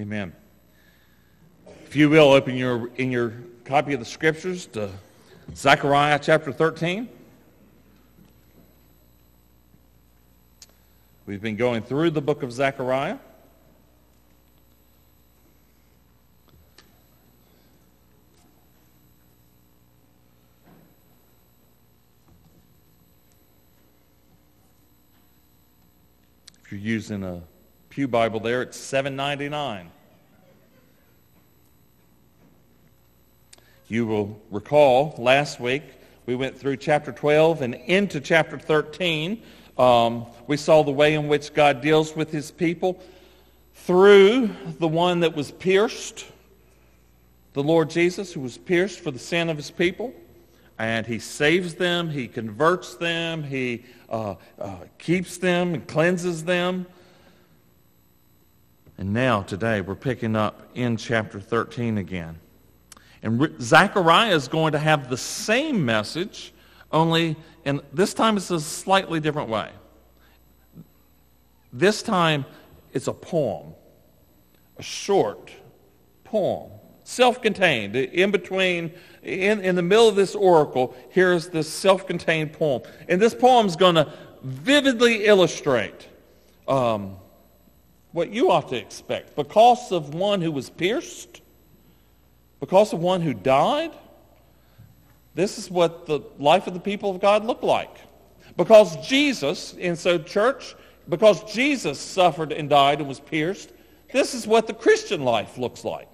Amen. If you will, open your, in your copy of the scriptures to Zechariah chapter 13. We've been going through the book of Zechariah. If you're using a Pew Bible there, it's 799. You will recall last week we went through chapter 12 and into chapter 13. Um, we saw the way in which God deals with his people through the one that was pierced, the Lord Jesus, who was pierced for the sin of his people. And he saves them, he converts them, he uh, uh, keeps them and cleanses them. And now, today, we're picking up in chapter 13 again. And Zechariah is going to have the same message, only, and this time it's a slightly different way. This time it's a poem, a short poem, self-contained. In between, in, in the middle of this oracle, here's this self-contained poem. And this poem is going to vividly illustrate um, what you ought to expect. Because of one who was pierced, because of one who died, this is what the life of the people of God looked like. Because Jesus, and so church, because Jesus suffered and died and was pierced, this is what the Christian life looks like.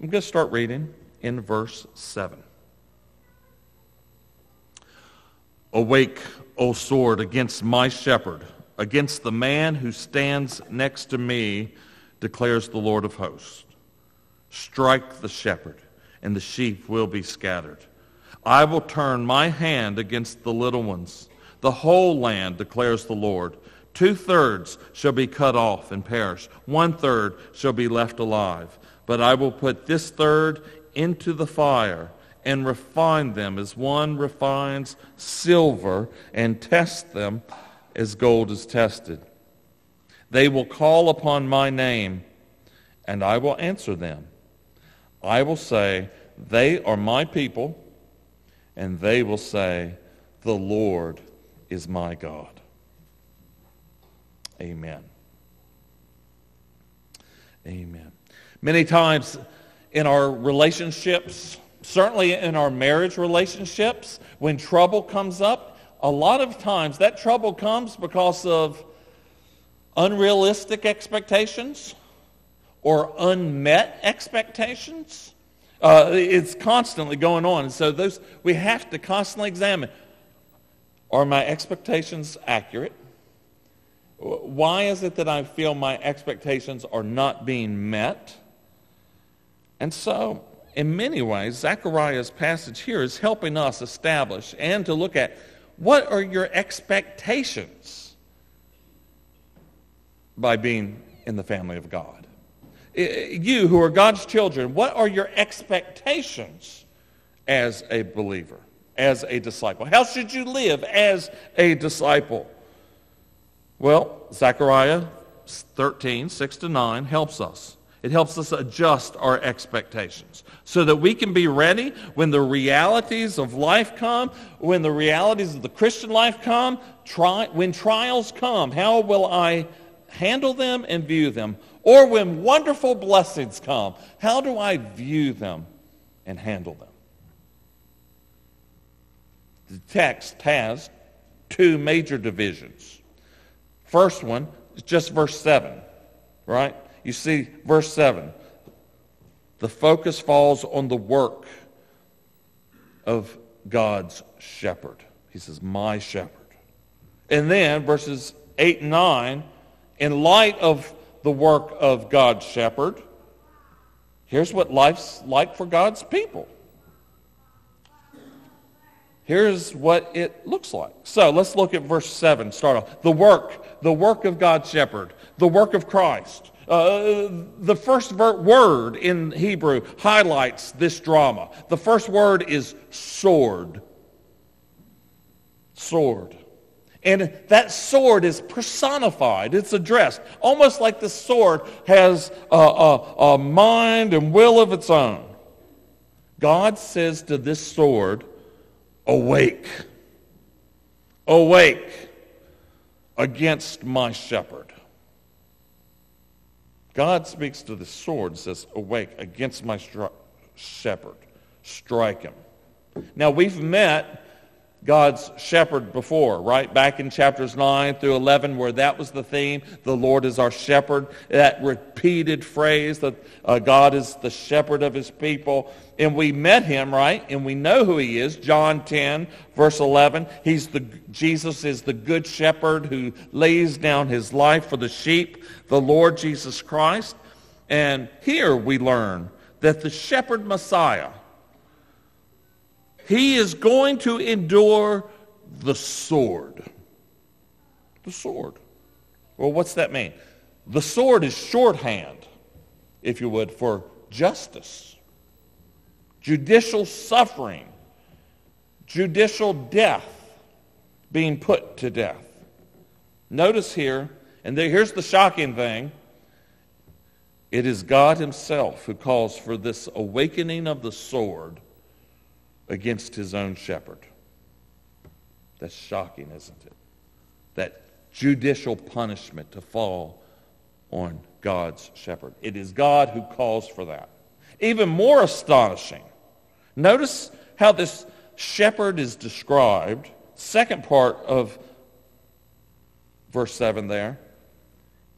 I'm going to start reading in verse 7. Awake, O sword, against my shepherd, against the man who stands next to me, declares the Lord of hosts. Strike the shepherd, and the sheep will be scattered. I will turn my hand against the little ones. The whole land, declares the Lord. Two-thirds shall be cut off and perish. One-third shall be left alive. But I will put this third into the fire and refine them as one refines silver and test them as gold is tested. They will call upon my name, and I will answer them. I will say, They are my people, and they will say, The Lord is my God. Amen. Amen. Many times in our relationships, certainly in our marriage relationships, when trouble comes up, a lot of times that trouble comes because of unrealistic expectations or unmet expectations. Uh, it's constantly going on. And so those, we have to constantly examine, are my expectations accurate? Why is it that I feel my expectations are not being met? And so in many ways, Zechariah's passage here is helping us establish and to look at what are your expectations by being in the family of God. You who are God's children, what are your expectations as a believer, as a disciple? How should you live as a disciple? Well, Zechariah 13, 6 to 9 helps us. It helps us adjust our expectations so that we can be ready when the realities of life come, when the realities of the Christian life come, when trials come. How will I handle them and view them? Or when wonderful blessings come, how do I view them and handle them? The text has two major divisions. First one is just verse 7, right? You see, verse 7. The focus falls on the work of God's shepherd. He says, my shepherd. And then verses 8 and 9, in light of the work of God's shepherd, here's what life's like for God's people. Here's what it looks like. So let's look at verse 7. Start off. The work, the work of God's shepherd, the work of Christ. Uh, the first word in Hebrew highlights this drama. The first word is sword. Sword. And that sword is personified. It's addressed. Almost like the sword has a, a, a mind and will of its own. God says to this sword, awake. Awake against my shepherd. God speaks to the sword says, awake against my stri- shepherd. Strike him. Now we've met God's shepherd before, right? Back in chapters 9 through 11 where that was the theme, the Lord is our shepherd. That repeated phrase that uh, God is the shepherd of his people. And we met him, right? And we know who he is. John 10, verse 11. He's the, Jesus is the good shepherd who lays down his life for the sheep, the Lord Jesus Christ. And here we learn that the shepherd Messiah, he is going to endure the sword. The sword. Well, what's that mean? The sword is shorthand, if you would, for justice, judicial suffering, judicial death, being put to death. Notice here, and here's the shocking thing. It is God himself who calls for this awakening of the sword against his own shepherd. That's shocking, isn't it? That judicial punishment to fall on God's shepherd. It is God who calls for that. Even more astonishing, notice how this shepherd is described. Second part of verse 7 there.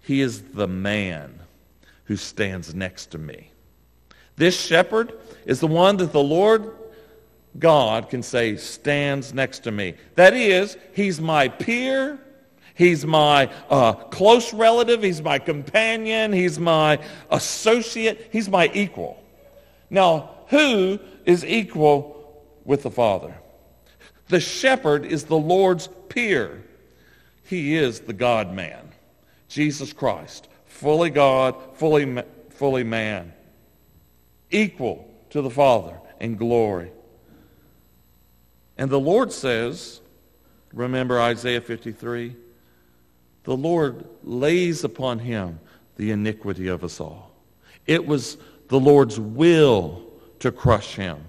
He is the man who stands next to me. This shepherd is the one that the Lord God can say stands next to me. That is, he's my peer. He's my uh, close relative. He's my companion. He's my associate. He's my equal. Now, who is equal with the Father? The shepherd is the Lord's peer. He is the God-man, Jesus Christ, fully God, fully, fully man, equal to the Father in glory. And the Lord says, remember Isaiah 53, the Lord lays upon him the iniquity of us all. It was the Lord's will to crush him.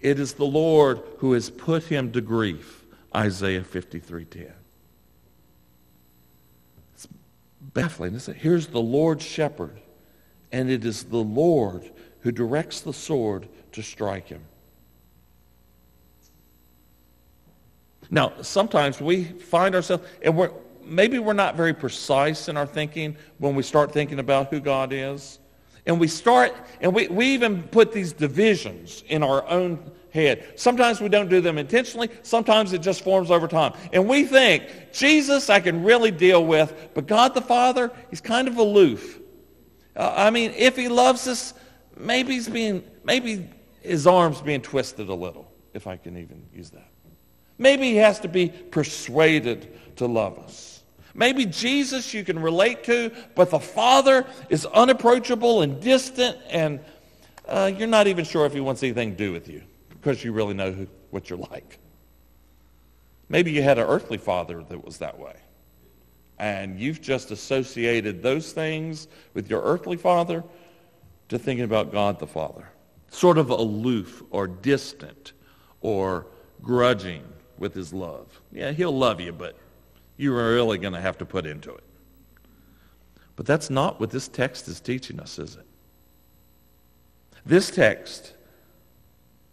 It is the Lord who has put him to grief. Isaiah 53:10. It's baffling. Isn't it? Here's the Lord's shepherd, and it is the Lord who directs the sword to strike him. Now, sometimes we find ourselves, and we're, maybe we're not very precise in our thinking when we start thinking about who God is. And we start, and we, we even put these divisions in our own head. Sometimes we don't do them intentionally. Sometimes it just forms over time. And we think, Jesus I can really deal with, but God the Father, he's kind of aloof. Uh, I mean, if he loves us, maybe he's being, maybe his arm's being twisted a little, if I can even use that. Maybe he has to be persuaded to love us. Maybe Jesus you can relate to, but the Father is unapproachable and distant, and uh, you're not even sure if he wants anything to do with you because you really know who, what you're like. Maybe you had an earthly father that was that way, and you've just associated those things with your earthly father to thinking about God the Father. Sort of aloof or distant or grudging with his love. Yeah, he'll love you, but you're really going to have to put into it. But that's not what this text is teaching us, is it? This text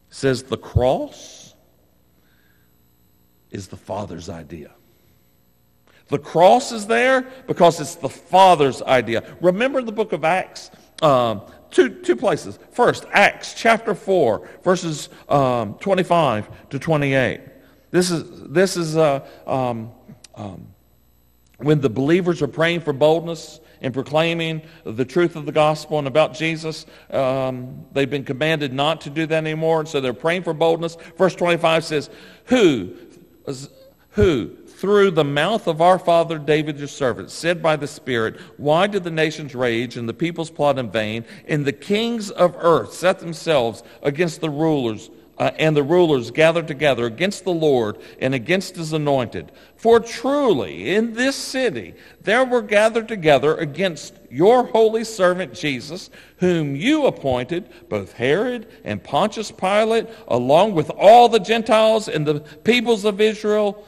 says the cross is the Father's idea. The cross is there because it's the Father's idea. Remember the book of Acts? Um, two, two places. First, Acts chapter 4, verses um, 25 to 28. This is, this is uh, um, um, when the believers are praying for boldness and proclaiming the truth of the gospel and about Jesus. Um, they've been commanded not to do that anymore, and so they're praying for boldness. Verse 25 says, Who, who, through the mouth of our father David your servant, said by the Spirit, Why did the nations rage and the peoples plot in vain, and the kings of earth set themselves against the rulers uh, and the rulers gathered together against the Lord and against his anointed. For truly in this city there were gathered together against your holy servant Jesus, whom you appointed, both Herod and Pontius Pilate, along with all the Gentiles and the peoples of Israel.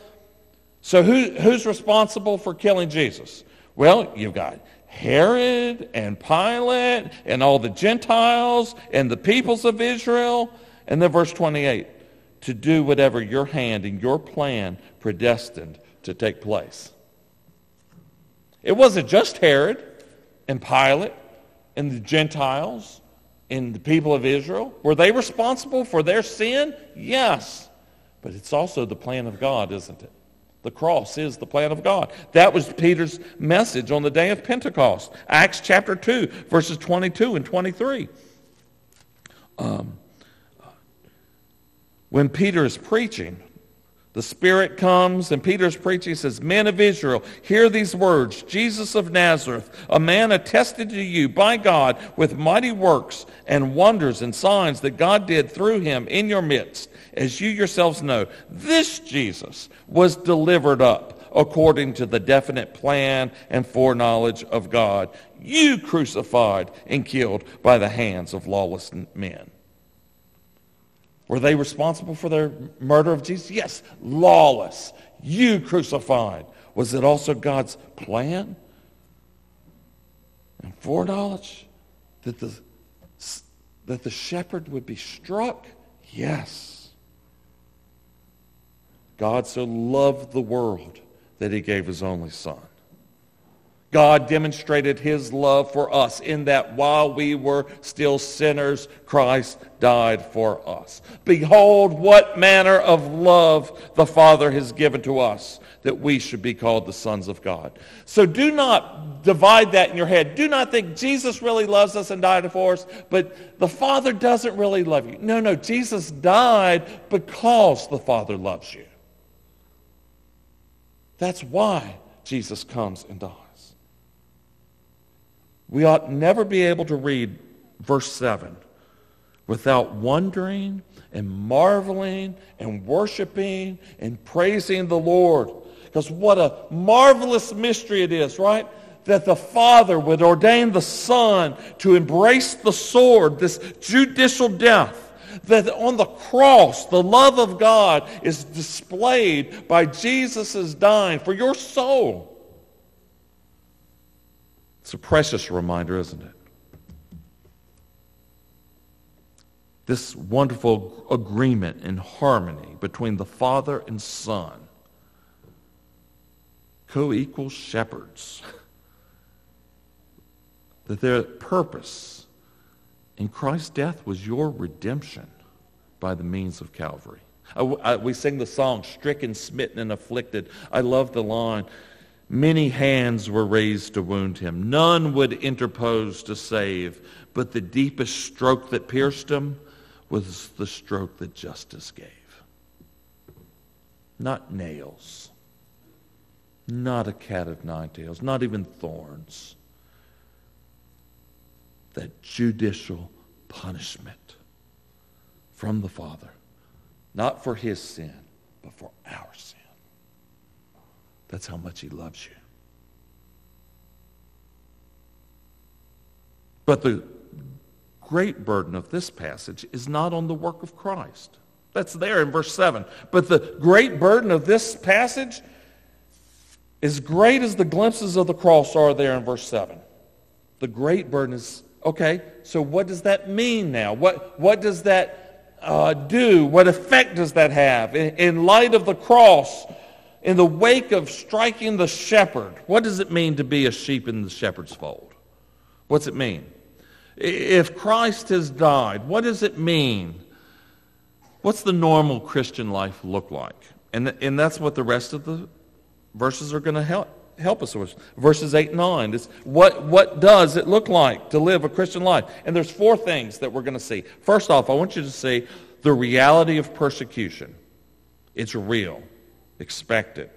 So who, who's responsible for killing Jesus? Well, you've got Herod and Pilate and all the Gentiles and the peoples of Israel. And then verse 28, to do whatever your hand and your plan predestined to take place. It wasn't just Herod and Pilate and the Gentiles and the people of Israel. Were they responsible for their sin? Yes. But it's also the plan of God, isn't it? The cross is the plan of God. That was Peter's message on the day of Pentecost. Acts chapter 2, verses 22 and 23. Um, when Peter is preaching, the Spirit comes and Peter's preaching says, Men of Israel, hear these words. Jesus of Nazareth, a man attested to you by God with mighty works and wonders and signs that God did through him in your midst. As you yourselves know, this Jesus was delivered up according to the definite plan and foreknowledge of God. You crucified and killed by the hands of lawless men. Were they responsible for their murder of Jesus? Yes, lawless. You crucified. Was it also God's plan and foreknowledge that the, that the shepherd would be struck? Yes. God so loved the world that he gave his only son. God demonstrated his love for us in that while we were still sinners, Christ died for us. Behold, what manner of love the Father has given to us that we should be called the sons of God. So do not divide that in your head. Do not think Jesus really loves us and died for us, but the Father doesn't really love you. No, no, Jesus died because the Father loves you. That's why Jesus comes and dies. We ought never be able to read verse 7 without wondering and marveling and worshiping and praising the Lord. Because what a marvelous mystery it is, right? That the Father would ordain the Son to embrace the sword, this judicial death. That on the cross, the love of God is displayed by Jesus' dying for your soul. It's a precious reminder, isn't it? This wonderful agreement and harmony between the Father and Son, co equal shepherds, that their purpose in Christ's death was your redemption by the means of Calvary. I, I, we sing the song, Stricken, Smitten, and Afflicted. I love the line Many hands were raised to wound him. None would interpose to save, but the deepest stroke that pierced him was the stroke that justice gave. Not nails, not a cat of nine tails, not even thorns. That judicial punishment from the Father, not for his sin, but for our sin. That's how much he loves you. But the great burden of this passage is not on the work of Christ. That's there in verse 7. But the great burden of this passage, as great as the glimpses of the cross are there in verse 7, the great burden is okay, so what does that mean now? What, what does that uh, do? What effect does that have? In, in light of the cross, in the wake of striking the shepherd, what does it mean to be a sheep in the shepherd's fold? What's it mean? If Christ has died, what does it mean? What's the normal Christian life look like? And, and that's what the rest of the verses are going to help, help us with. Verses 8 and 9. Is what, what does it look like to live a Christian life? And there's four things that we're going to see. First off, I want you to see the reality of persecution. It's real expected.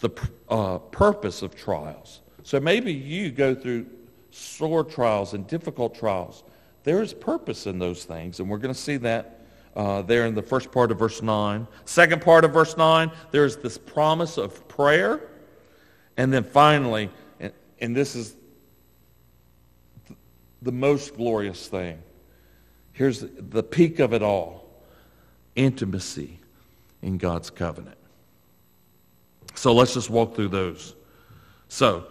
The uh, purpose of trials. So maybe you go through sore trials and difficult trials there is purpose in those things, and we're going to see that uh, there in the first part of verse 9. Second part of verse 9, there's this promise of prayer. And then finally, and, and this is the most glorious thing, here's the peak of it all intimacy in God's covenant. So let's just walk through those. So,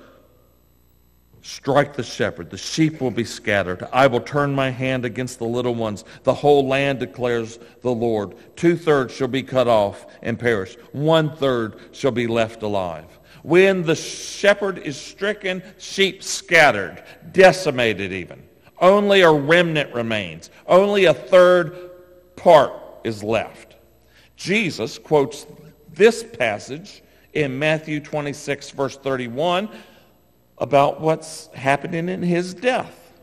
strike the shepherd. The sheep will be scattered. I will turn my hand against the little ones. The whole land declares the Lord. Two-thirds shall be cut off and perish. One-third shall be left alive. When the shepherd is stricken, sheep scattered, decimated even. Only a remnant remains. Only a third part is left. Jesus quotes this passage in Matthew 26, verse 31, about what's happening in his death.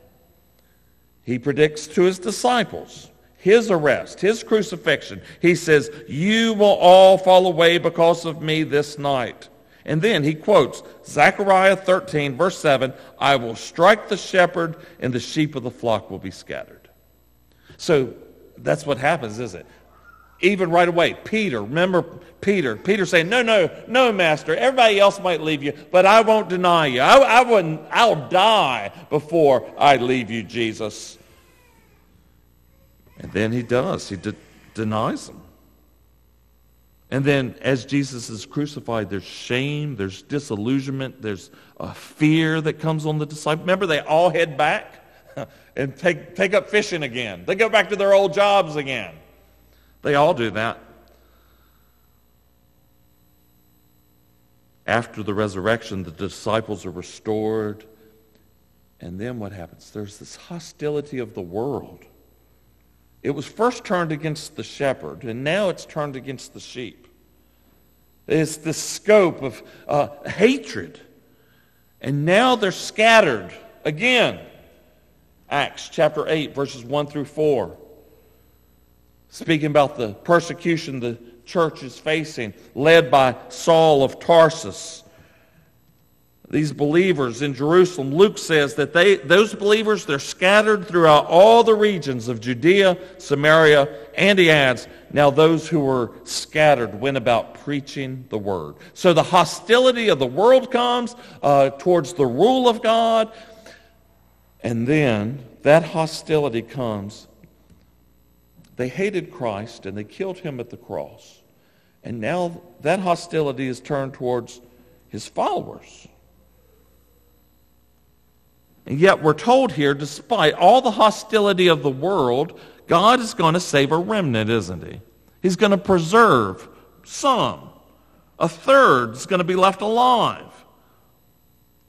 He predicts to his disciples his arrest, his crucifixion. He says, You will all fall away because of me this night. And then he quotes Zechariah 13, verse 7 I will strike the shepherd, and the sheep of the flock will be scattered. So that's what happens, is it? Even right away, Peter, remember Peter. Peter saying, no, no, no, master. Everybody else might leave you, but I won't deny you. I, I wouldn't, I'll die before I leave you, Jesus. And then he does. He de- denies them. And then as Jesus is crucified, there's shame, there's disillusionment, there's a fear that comes on the disciples. Remember, they all head back and take, take up fishing again. They go back to their old jobs again. They all do that. After the resurrection, the disciples are restored. And then what happens? There's this hostility of the world. It was first turned against the shepherd, and now it's turned against the sheep. It's the scope of uh, hatred. And now they're scattered again. Acts chapter 8, verses 1 through 4 speaking about the persecution the church is facing, led by Saul of Tarsus. These believers in Jerusalem, Luke says that they, those believers, they're scattered throughout all the regions of Judea, Samaria, and he adds, now those who were scattered went about preaching the word. So the hostility of the world comes uh, towards the rule of God, and then that hostility comes they hated Christ and they killed him at the cross. And now that hostility is turned towards his followers. And yet we're told here, despite all the hostility of the world, God is going to save a remnant, isn't he? He's going to preserve some. A third is going to be left alive.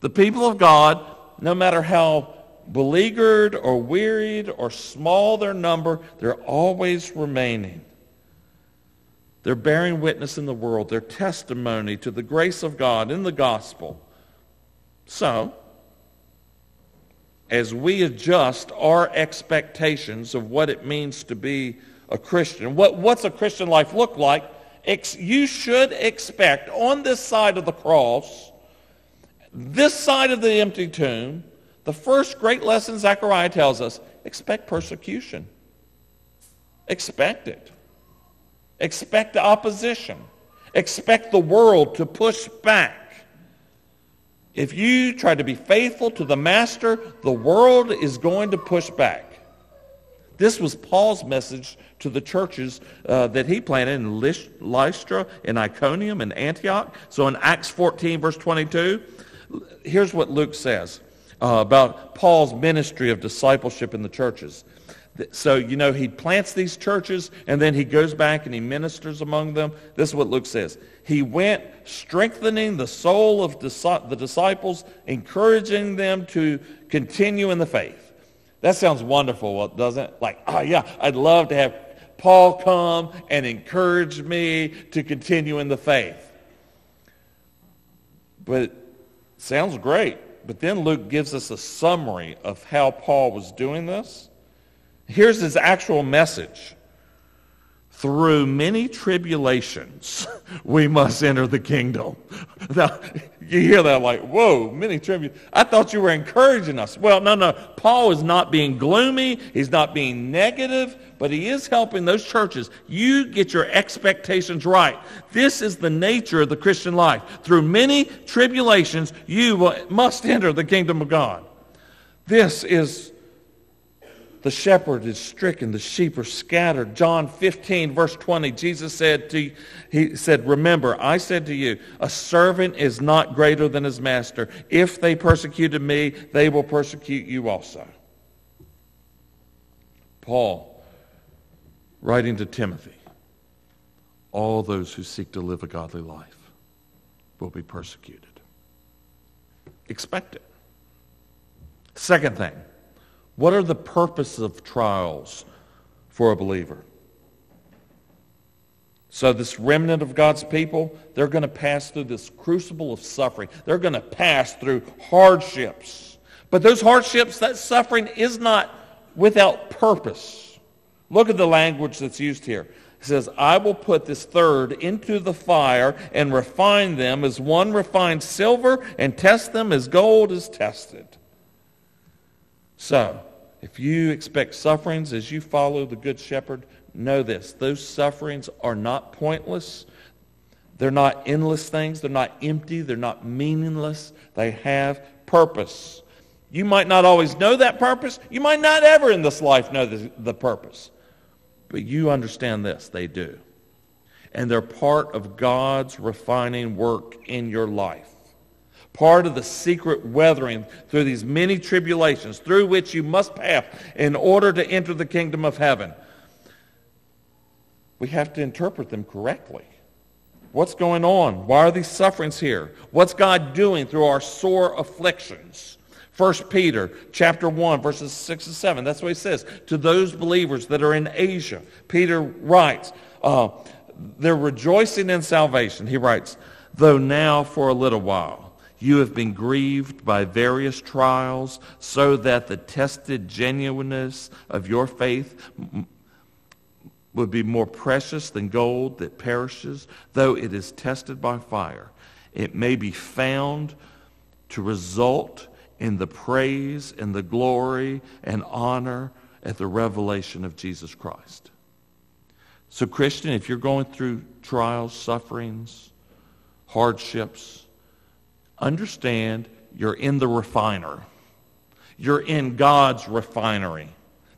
The people of God, no matter how beleaguered or wearied or small their number, they're always remaining. They're bearing witness in the world, their testimony to the grace of God in the gospel. So, as we adjust our expectations of what it means to be a Christian, what, what's a Christian life look like, ex, you should expect on this side of the cross, this side of the empty tomb, the first great lesson Zechariah tells us, expect persecution. Expect it. Expect opposition. Expect the world to push back. If you try to be faithful to the master, the world is going to push back. This was Paul's message to the churches uh, that he planted in Lystra, in Iconium, and Antioch. So in Acts 14, verse 22, here's what Luke says uh, about Paul's ministry of discipleship in the churches. So, you know, he plants these churches and then he goes back and he ministers among them. This is what Luke says. He went strengthening the soul of the disciples, encouraging them to continue in the faith. That sounds wonderful, doesn't it? Like, oh yeah, I'd love to have Paul come and encourage me to continue in the faith. But it sounds great. But then Luke gives us a summary of how Paul was doing this. Here's his actual message. Through many tribulations, we must enter the kingdom. Now, You hear that like, whoa, many tribute. I thought you were encouraging us. Well, no, no. Paul is not being gloomy. He's not being negative, but he is helping those churches. You get your expectations right. This is the nature of the Christian life. Through many tribulations, you must enter the kingdom of God. This is the shepherd is stricken, the sheep are scattered. John 15, verse 20, Jesus said to he said, Remember, I said to you, a servant is not greater than his master. If they persecuted me, they will persecute you also. Paul, writing to Timothy, all those who seek to live a godly life will be persecuted. Expect it. Second thing, what are the purposes of trials for a believer? So, this remnant of God's people, they're going to pass through this crucible of suffering. They're going to pass through hardships. But those hardships, that suffering is not without purpose. Look at the language that's used here. It says, I will put this third into the fire and refine them as one refines silver and test them as gold is tested. So, if you expect sufferings as you follow the Good Shepherd, know this. Those sufferings are not pointless. They're not endless things. They're not empty. They're not meaningless. They have purpose. You might not always know that purpose. You might not ever in this life know the, the purpose. But you understand this. They do. And they're part of God's refining work in your life part of the secret weathering through these many tribulations through which you must pass in order to enter the kingdom of heaven. We have to interpret them correctly. What's going on? Why are these sufferings here? What's God doing through our sore afflictions? 1 Peter chapter 1 verses 6 and 7. That's what he says. To those believers that are in Asia, Peter writes, uh, they're rejoicing in salvation. He writes, though now for a little while you have been grieved by various trials so that the tested genuineness of your faith would be more precious than gold that perishes, though it is tested by fire. It may be found to result in the praise and the glory and honor at the revelation of Jesus Christ. So, Christian, if you're going through trials, sufferings, hardships, Understand you're in the refiner. You're in God's refinery.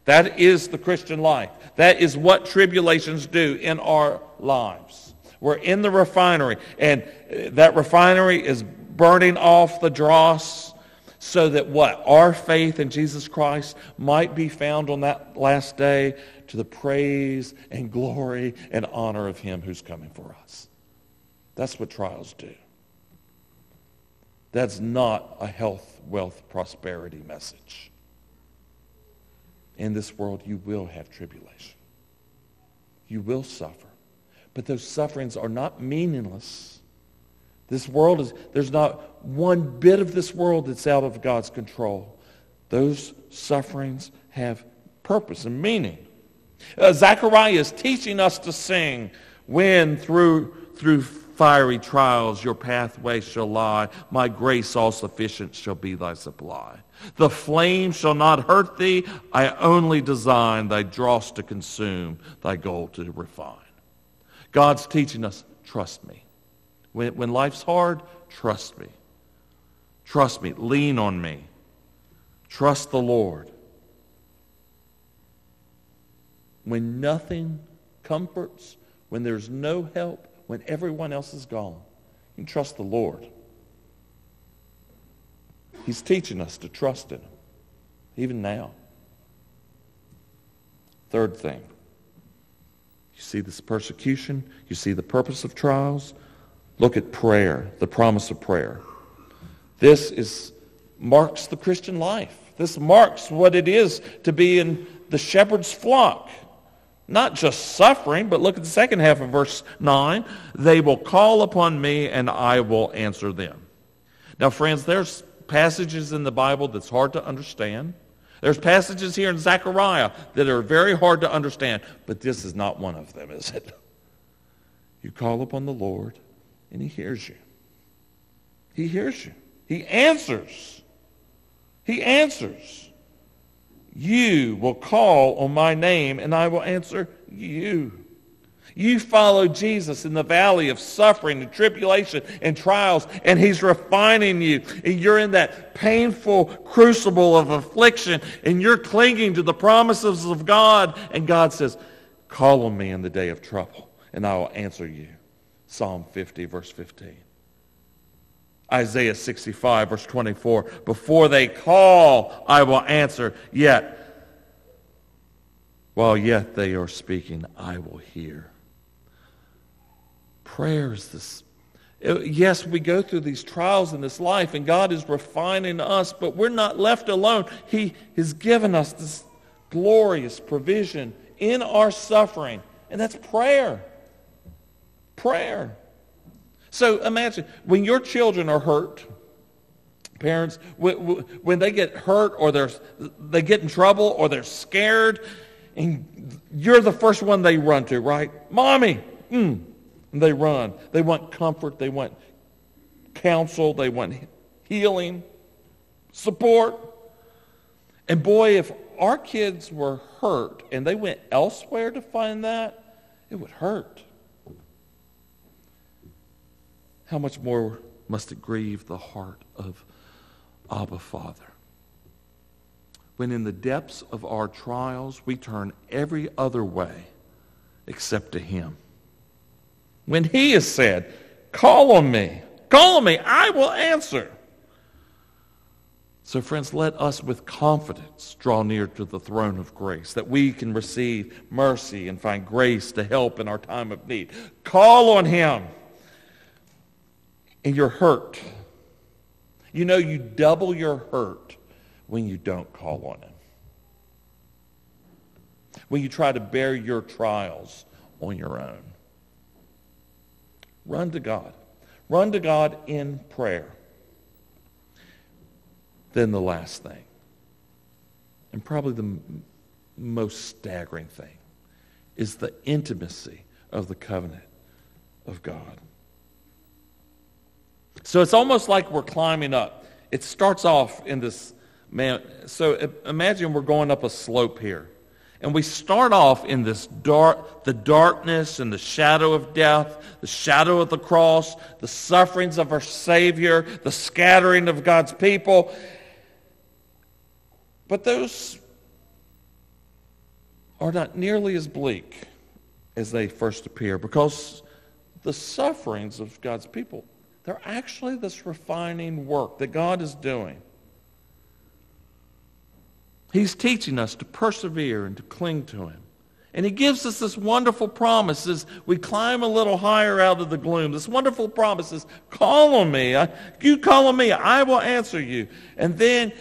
That is the Christian life. That is what tribulations do in our lives. We're in the refinery, and uh, that refinery is burning off the dross so that what? Our faith in Jesus Christ might be found on that last day to the praise and glory and honor of him who's coming for us. That's what trials do. That's not a health, wealth, prosperity message. In this world, you will have tribulation. You will suffer. But those sufferings are not meaningless. This world is, there's not one bit of this world that's out of God's control. Those sufferings have purpose and meaning. Uh, Zechariah is teaching us to sing when through, through fiery trials your pathway shall lie. My grace all sufficient shall be thy supply. The flame shall not hurt thee. I only design thy dross to consume, thy gold to refine. God's teaching us, trust me. When, when life's hard, trust me. Trust me. Lean on me. Trust the Lord. When nothing comforts, when there's no help, when everyone else is gone. You can trust the Lord. He's teaching us to trust in him, even now. Third thing. You see this persecution. You see the purpose of trials. Look at prayer, the promise of prayer. This is marks the Christian life. This marks what it is to be in the shepherd's flock. Not just suffering, but look at the second half of verse 9. They will call upon me and I will answer them. Now, friends, there's passages in the Bible that's hard to understand. There's passages here in Zechariah that are very hard to understand, but this is not one of them, is it? You call upon the Lord and he hears you. He hears you. He answers. He answers. You will call on my name, and I will answer you. You follow Jesus in the valley of suffering and tribulation and trials, and he's refining you. And you're in that painful crucible of affliction, and you're clinging to the promises of God. And God says, call on me in the day of trouble, and I will answer you. Psalm 50, verse 15. Isaiah 65, verse 24. Before they call, I will answer. Yet, while yet they are speaking, I will hear. Prayer is this. Uh, yes, we go through these trials in this life, and God is refining us, but we're not left alone. He has given us this glorious provision in our suffering, and that's prayer. Prayer. So imagine when your children are hurt, parents, when they get hurt or they're, they get in trouble or they're scared, and you're the first one they run to, right? Mommy, mm, and they run. They want comfort. They want counsel. They want healing, support. And boy, if our kids were hurt and they went elsewhere to find that, it would hurt. How much more must it grieve the heart of Abba Father? When in the depths of our trials we turn every other way except to Him. When he has said, Call on me, call on me, I will answer. So, friends, let us with confidence draw near to the throne of grace that we can receive mercy and find grace to help in our time of need. Call on him and you're hurt. You know, you double your hurt when you don't call on him. When you try to bear your trials on your own. Run to God. Run to God in prayer. Then the last thing, and probably the m- most staggering thing, is the intimacy of the covenant of God. So it's almost like we're climbing up. It starts off in this man. So imagine we're going up a slope here. And we start off in this dark, the darkness and the shadow of death, the shadow of the cross, the sufferings of our Savior, the scattering of God's people. But those are not nearly as bleak as they first appear because the sufferings of God's people, they're actually this refining work that God is doing. He's teaching us to persevere and to cling to him. And he gives us this wonderful promise as we climb a little higher out of the gloom. This wonderful promise is, call on me. you call on me. I will answer you. And then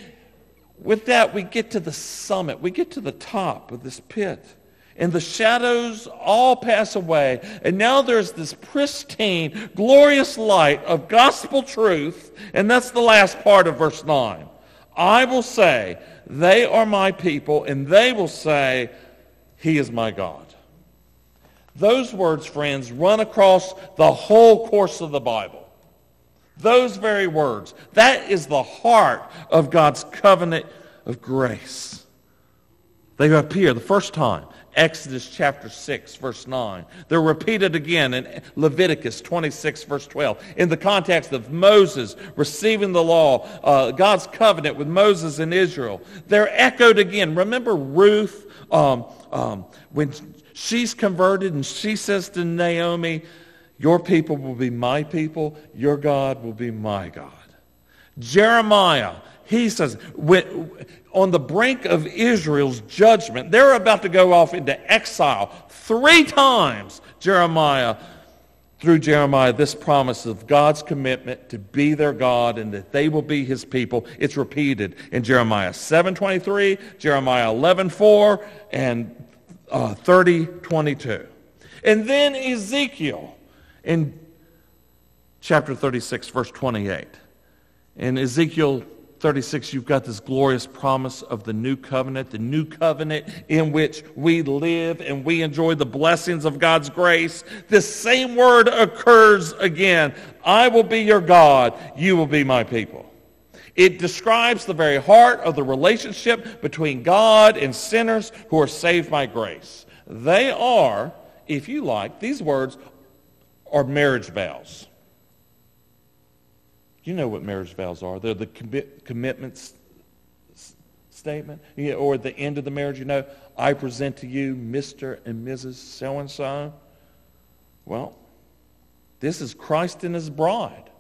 with that, we get to the summit. We get to the top of this pit. And the shadows all pass away. And now there's this pristine, glorious light of gospel truth. And that's the last part of verse 9. I will say, they are my people, and they will say, He is my God. Those words, friends, run across the whole course of the Bible. Those very words. That is the heart of God's covenant of grace. They appear the first time Exodus chapter 6, verse 9. They're repeated again in Leviticus 26, verse 12. In the context of Moses receiving the law, uh, God's covenant with Moses and Israel. They're echoed again. Remember Ruth um, um, when she's converted and she says to Naomi, Your people will be my people, your God will be my God. Jeremiah, he says, when, on the brink of Israel's judgment. They're about to go off into exile. Three times, Jeremiah, through Jeremiah, this promise of God's commitment to be their God and that they will be his people. It's repeated in Jeremiah 7.23, Jeremiah 11.4, and uh, 30.22. And then Ezekiel in chapter 36, verse 28. In Ezekiel 36, you've got this glorious promise of the new covenant, the new covenant in which we live and we enjoy the blessings of God's grace. This same word occurs again. I will be your God. You will be my people. It describes the very heart of the relationship between God and sinners who are saved by grace. They are, if you like, these words are marriage vows. You know what marriage vows are. They're the commit, commitments statement. Yeah, or at the end of the marriage, you know, I present to you Mr. and Mrs. So-and-so. Well, this is Christ and his bride.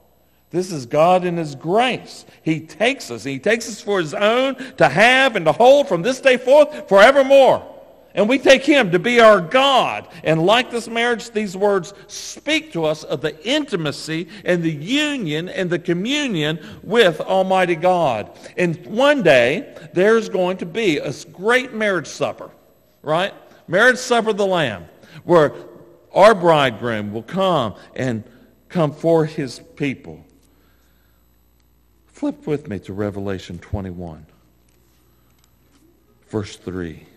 This is God in his grace. He takes us. He takes us for his own to have and to hold from this day forth forevermore. And we take him to be our God. And like this marriage, these words speak to us of the intimacy and the union and the communion with Almighty God. And one day, there's going to be a great marriage supper, right? Marriage supper of the Lamb, where our bridegroom will come and come for his people. Flip with me to Revelation 21, verse 3.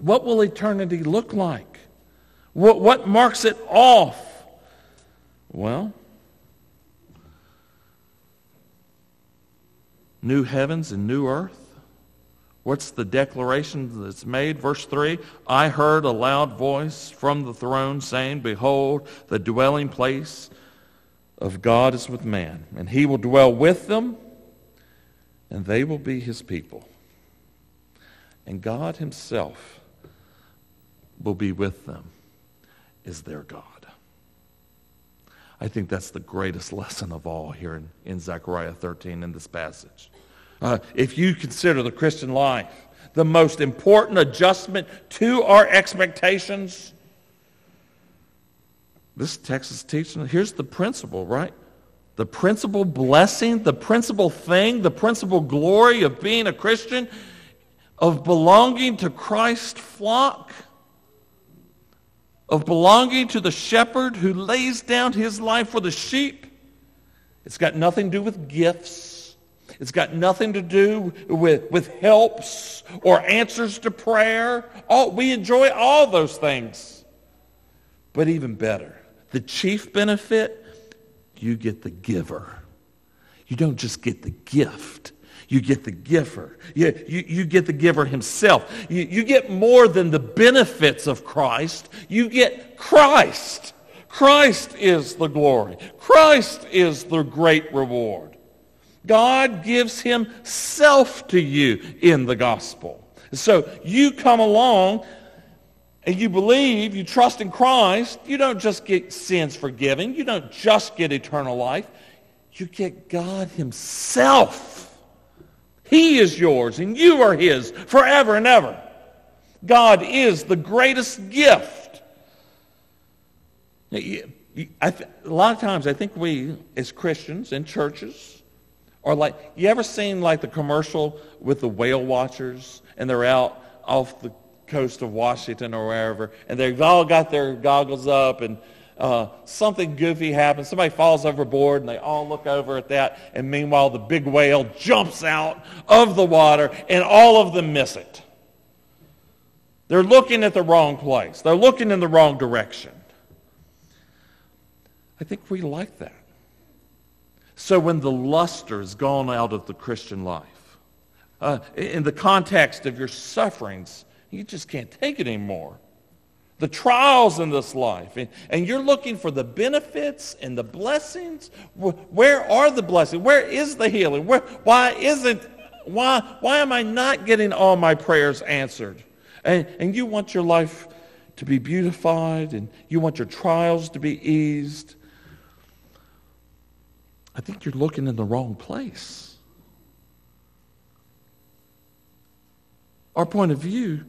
What will eternity look like? What, what marks it off? Well, new heavens and new earth. What's the declaration that's made? Verse 3 I heard a loud voice from the throne saying, Behold, the dwelling place of God is with man, and he will dwell with them, and they will be his people. And God himself will be with them is their God. I think that's the greatest lesson of all here in, in Zechariah 13 in this passage. Uh, if you consider the Christian life the most important adjustment to our expectations, this text is teaching, here's the principle, right? The principal blessing, the principal thing, the principal glory of being a Christian, of belonging to Christ's flock of belonging to the shepherd who lays down his life for the sheep. It's got nothing to do with gifts. It's got nothing to do with, with helps or answers to prayer. All, we enjoy all those things. But even better, the chief benefit, you get the giver. You don't just get the gift. You get the giver. You, you, you get the giver himself. You, you get more than the benefits of Christ. You get Christ. Christ is the glory. Christ is the great reward. God gives himself to you in the gospel. So you come along and you believe, you trust in Christ, you don't just get sins forgiven. You don't just get eternal life. You get God himself he is yours and you are his forever and ever. God is the greatest gift. a lot of times I think we as Christians in churches are like, you ever seen like the commercial with the whale watchers and they're out off the coast of Washington or wherever and they've all got their goggles up and uh, something goofy happens. Somebody falls overboard, and they all look over at that. And meanwhile, the big whale jumps out of the water, and all of them miss it. They're looking at the wrong place. They're looking in the wrong direction. I think we like that. So when the luster is gone out of the Christian life, uh, in the context of your sufferings, you just can't take it anymore the trials in this life, and, and, you're looking for the benefits and the blessings, where are the blessings? Where is the healing? Where, why isn't, why, why am I not getting all my prayers answered? And, and you want your life to be beautified, and you want your trials to be eased. I think you're looking in the wrong place. Our point of view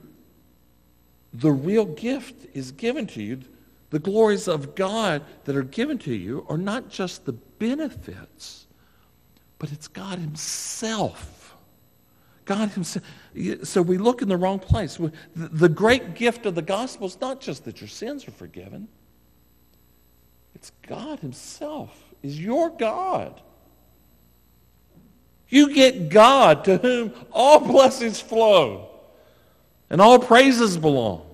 the real gift is given to you. The glories of God that are given to you are not just the benefits, but it's God himself. God himself. So we look in the wrong place. The great gift of the gospel is not just that your sins are forgiven. It's God himself is your God. You get God to whom all blessings flow and all praises belong.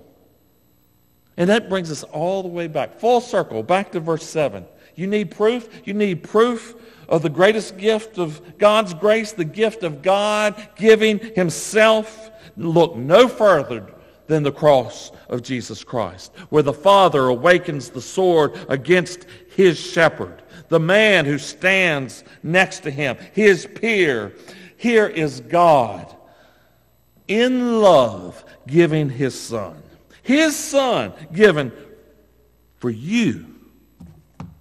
And that brings us all the way back, full circle, back to verse 7. You need proof? You need proof of the greatest gift of God's grace, the gift of God giving himself. Look no further than the cross of Jesus Christ, where the Father awakens the sword against his shepherd, the man who stands next to him, his peer. Here is God in love giving his son. His son given for you.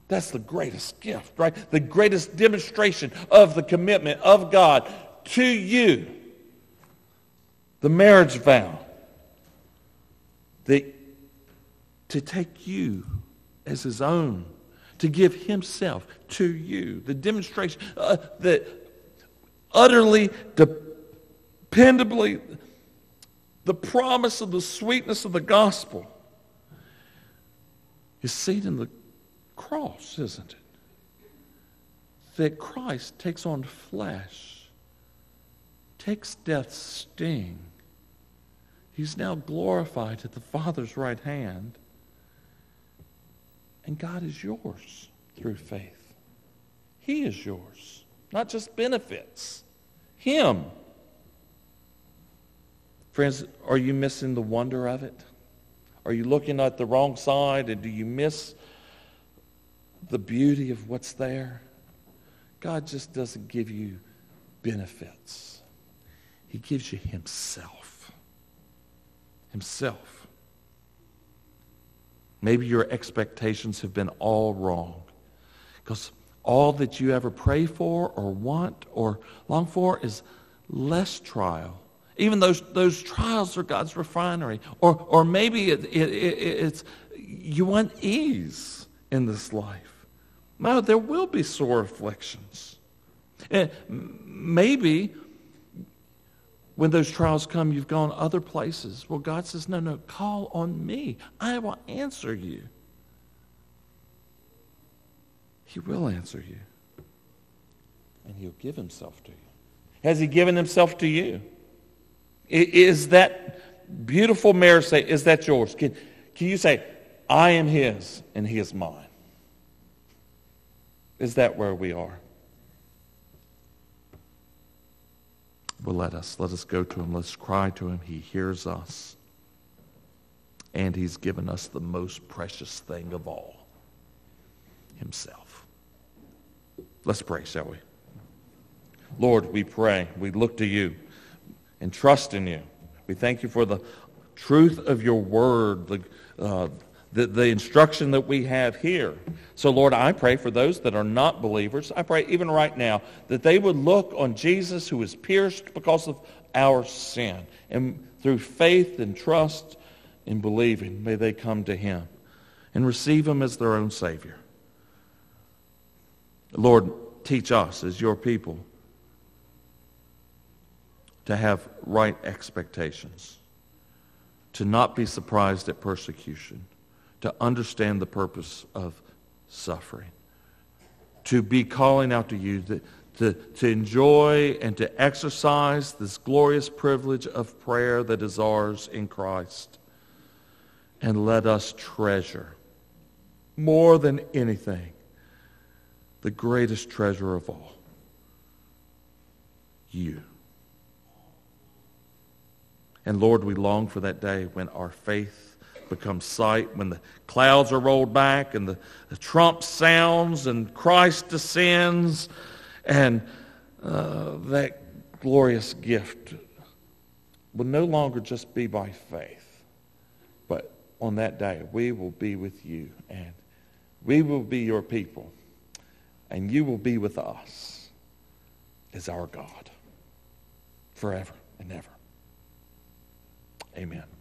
That's the greatest gift, right? The greatest demonstration of the commitment of God to you. The marriage vow. The, to take you as his own. To give himself to you. The demonstration uh, that utterly, dependably, the promise of the sweetness of the gospel is seen in the cross, isn't it? That Christ takes on flesh, takes death's sting. He's now glorified at the Father's right hand. And God is yours through faith. He is yours, not just benefits. Him. Friends, are you missing the wonder of it? Are you looking at the wrong side and do you miss the beauty of what's there? God just doesn't give you benefits. He gives you himself. Himself. Maybe your expectations have been all wrong. Because all that you ever pray for or want or long for is less trial even those, those trials are God's refinery. Or, or maybe it, it, it, it's you want ease in this life. No, there will be sore afflictions. And maybe when those trials come, you've gone other places. Well, God says, no, no, call on me. I will answer you. He will answer you. And he'll give himself to you. Has he given himself to you? Is that beautiful marriage say, is that yours? Can, can you say, I am his and he is mine? Is that where we are? Well, let us. Let us go to him. Let's cry to him. He hears us. And he's given us the most precious thing of all, himself. Let's pray, shall we? Lord, we pray. We look to you and trust in you. We thank you for the truth of your word, the, uh, the, the, instruction that we have here. So, Lord, I pray for those that are not believers. I pray even right now that they would look on Jesus who was pierced because of our sin. And through faith and trust in believing, may they come to him and receive him as their own Savior. Lord, teach us as your people to have right expectations, to not be surprised at persecution, to understand the purpose of suffering, to be calling out to you, to, to, to enjoy and to exercise this glorious privilege of prayer that is ours in Christ. And let us treasure more than anything the greatest treasure of all, you. And Lord, we long for that day when our faith becomes sight, when the clouds are rolled back and the, the trump sounds and Christ descends and uh, that glorious gift will no longer just be by faith, but on that day we will be with you and we will be your people and you will be with us as our God forever and ever. Amen.